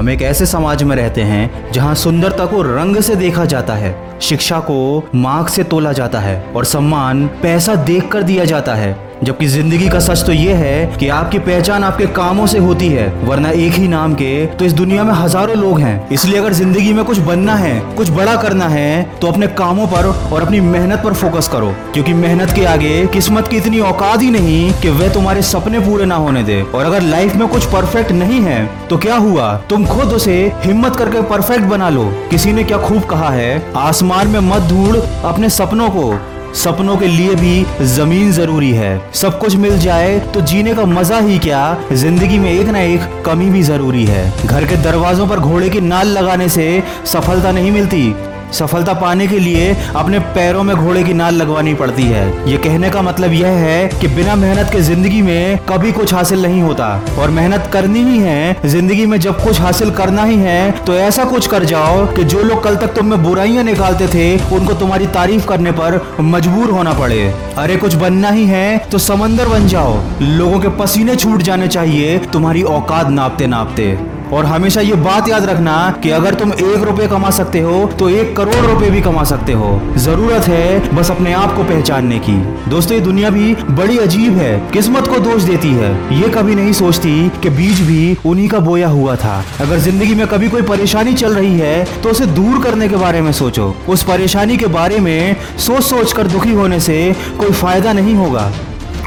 हम एक ऐसे समाज में रहते हैं जहाँ सुंदरता को रंग से देखा जाता है, शिक्षा को मार्क से तोला जाता है और सम्मान पैसा देख कर दिया जाता है। जबकि ज़िंदगी का सच तो ये है कि आपकी पहचान आपके कामों से होती है, वरना एक ही नाम के तो इस दुनिया में हज़ारों लोग हैं। इसलिए अगर ज़िंदगी में कुछ बनना है, कुछ बड़ा करना है तो अपने कामों पर और अपनी मेहनत पर फोकस करो, क्योंकि मेहनत के आगे किस्मत की इतनी औकात ही नहीं कि वह तुम्हारे सपने पूरे ना होने दे। और अगर लाइफ में कुछ परफेक्ट नहीं है तो क्या हुआ? तुम खुद उसे हिम्मत करके परफेक्ट बना लो। किसी ने क्या खूब कहा है? आसमान में मत ढूंढ अपने सपनों को। सपनों के लिए भी ज़मीन ज़रूरी है। सब कुछ मिल जाए तो जीने का मज़ा ही क्या? ज़िंदगी में एक ना एक कमी भी ज़रूरी है। घर के दरवाजों पर घोड़े की नाल लगाने से सफलता नहीं मिलती। सफलता पाने के लिए अपने पैरों में घोड़े की नाल लगवानी पड़ती है। ये कहने का मतलब यह है कि बिना मेहनत के ज़िंदगी में कभी कुछ हासिल नहीं होता। और मेहनत करनी ही है। ज़िंदगी में जब कुछ हासिल करना ही है तो ऐसा कुछ कर जाओ कि जो लोग कल तक तुम में बुराइयाँ निकालते थे, उनको तुम्हारी तारीफ़ करने पर मजबूर होना पड़े। अरे कुछ बनना ही है तो समंदर बन जाओ। लोगों के पसीने छूट जाने चाहिए, तुम्हारी औकात नापते नापते और हमेशा ये बात याद रखना कि अगर तुम एक रुपए कमा सकते हो तो एक करोड़ रुपए भी कमा सकते हो। ज़रूरत है बस अपने आप को पहचानने की। दोस्तों, ये दुनिया भी बड़ी अजीब है, किस्मत को दोष देती है। ये कभी नहीं सोचती कि बीज भी उन्हीं का बोया हुआ था। अगर ज़िंदगी में कभी कोई परेशानी चल रही है तो उसे दूर करने के बारे में सोचो। उस परेशानी के बारे में सोच सोच कर दुखी होने से कोई फ़ायदा नहीं होगा।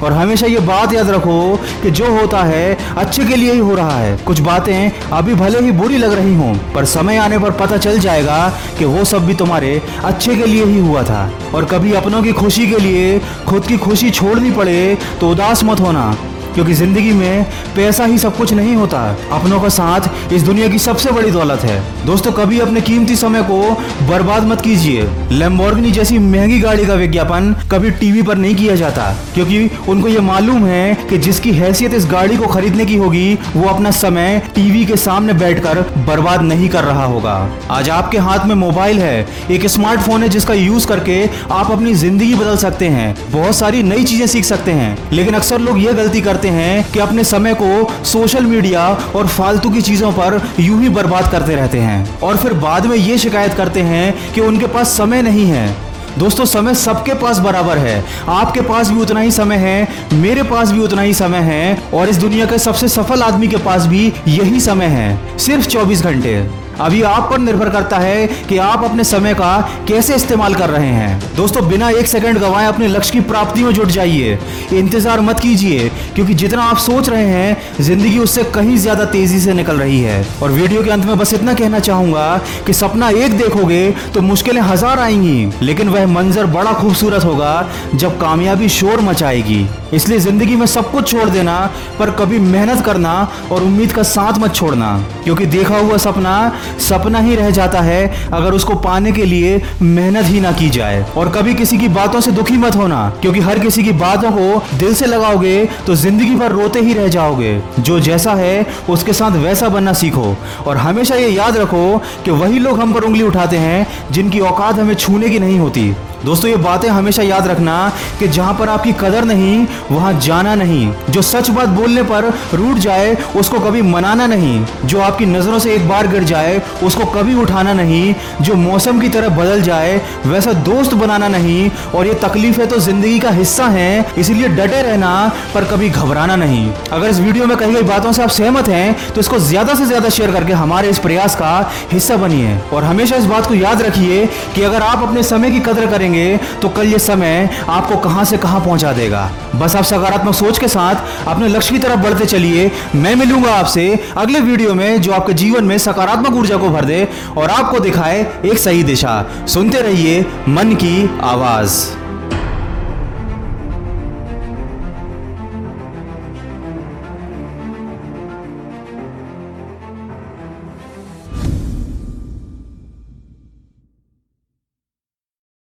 और हमेशा ये बात याद रखो कि जो होता है, अच्छे के लिए ही हो रहा है। कुछ बातें अभी भले ही बुरी लग रही हों, पर समय आने पर पता चल जाएगा कि वो सब भी तुम्हारे अच्छे के लिए ही हुआ था। और कभी अपनों की खुशी के लिए खुद की खुशी छोड़नी पड़े तो उदास मत होना। क्योंकि ज़िंदगी में पैसा ही सब कुछ नहीं होता। अपनों का साथ इस दुनिया की सबसे बड़ी दौलत है। दोस्तों, कभी अपने कीमती समय को बर्बाद मत कीजिए। लेम्बोर्गिनी जैसी महँगी गाड़ी का विज्ञापन कभी टीवी पर नहीं किया जाता, क्योंकि उनको ये मालूम है कि जिसकी हैसियत इस गाड़ी को खरीदने की होगी, वो अपना समय टीवी के सामने बैठकर बर्बाद नहीं कर रहा होगा। आज आपके हाथ में मोबाइल है, एक स्मार्टफ़ोन है जिसका यूज़ करके आप अपनी ज़िंदगी बदल सकते हैं। बहुत सारी नई चीज़ें सीख सकते हैं, लेकिन अक्सर लोग ये गलती करते करते हैं कि अपने समय को सोशल मीडिया और फालतू की चीज़ों पर यूँ ही बर्बाद करते रहते हैं। और फिर बाद में ये शिकायत करते हैं कि उनके पास समय नहीं है। दोस्तों, समय सबके पास बराबर है। आपके पास भी उतना ही समय है, मेरे पास भी उतना ही समय है, और इस दुनिया के सबसे सफल आदमी के पास भी यही समय है। सिर्फ़ 24 घंटे। अभी आप पर निर्भर करता है कि आप अपने समय का कैसे इस्तेमाल कर रहे हैं। दोस्तों, बिना एक सेकंड गवाए अपने लक्ष्य की प्राप्ति में जुट जाइए। इंतज़ार मत कीजिए, क्योंकि जितना आप सोच रहे हैं, ज़िंदगी उससे कहीं ज़्यादा तेज़ी से निकल रही है। और वीडियो के अंत में बस इतना कहना चाहूँगा कि सपना एक देखोगे तो मुश्किलें हज़ार आएँगी, लेकिन वह मंजर बड़ा खूबसूरत होगा जब कामयाबी शोर मचाएगी। इसलिए ज़िंदगी में सब कुछ छोड़ देना, पर कभी मेहनत करना और उम्मीद का साथ मत छोड़ना। क्योंकि देखा हुआ सपना सपना ही रह जाता है अगर उसको पाने के लिए मेहनत ही ना की जाए। और कभी किसी की बातों से दुखी मत होना, क्योंकि हर किसी की बातों को दिल से लगाओगे तो ज़िंदगी भर रोते ही रह जाओगे। जो जैसा है, उसके साथ वैसा बनना सीखो। और हमेशा ये याद रखो कि वही लोग हम पर उंगली उठाते हैं, जिनकी औकात हमें छूने की नहीं होती। दोस्तों, ये बातें हमेशा याद रखना कि जहाँ पर आपकी कदर नहीं, वहाँ जाना नहीं। जो सच बात बोलने पर रूठ जाए, उसको कभी मनाना नहीं। जो आपकी नज़रों से एक बार गिर जाए, उसको कभी उठाना नहीं। जो मौसम की तरह बदल जाए, वैसा दोस्त बनाना नहीं। और ये तकलीफें तो ज़िंदगी का हिस्सा है, इसीलिए डटे रहना, पर कभी घबराना नहीं। अगर इस वीडियो में कही गई बातों से आप सहमत हैं तो इसको ज़्यादा से ज़्यादा शेयर करके हमारे इस प्रयास का हिस्सा बनिए। और हमेशा इस बात को याद रखिए कि अगर आप अपने समय की कदर करेंगे करेंगे तो कल ये समय आपको कहाँ से कहाँ पहुँचा देगा। बस आप सकारात्मक सोच के साथ अपने लक्ष्य की तरफ़ बढ़ते चलिए। मैं मिलूँगा आपसे अगले वीडियो में जो आपके जीवन में सकारात्मक ऊर्जा को भर दे और आपको दिखाए एक सही दिशा। सुनते रहिए मन की आवाज़।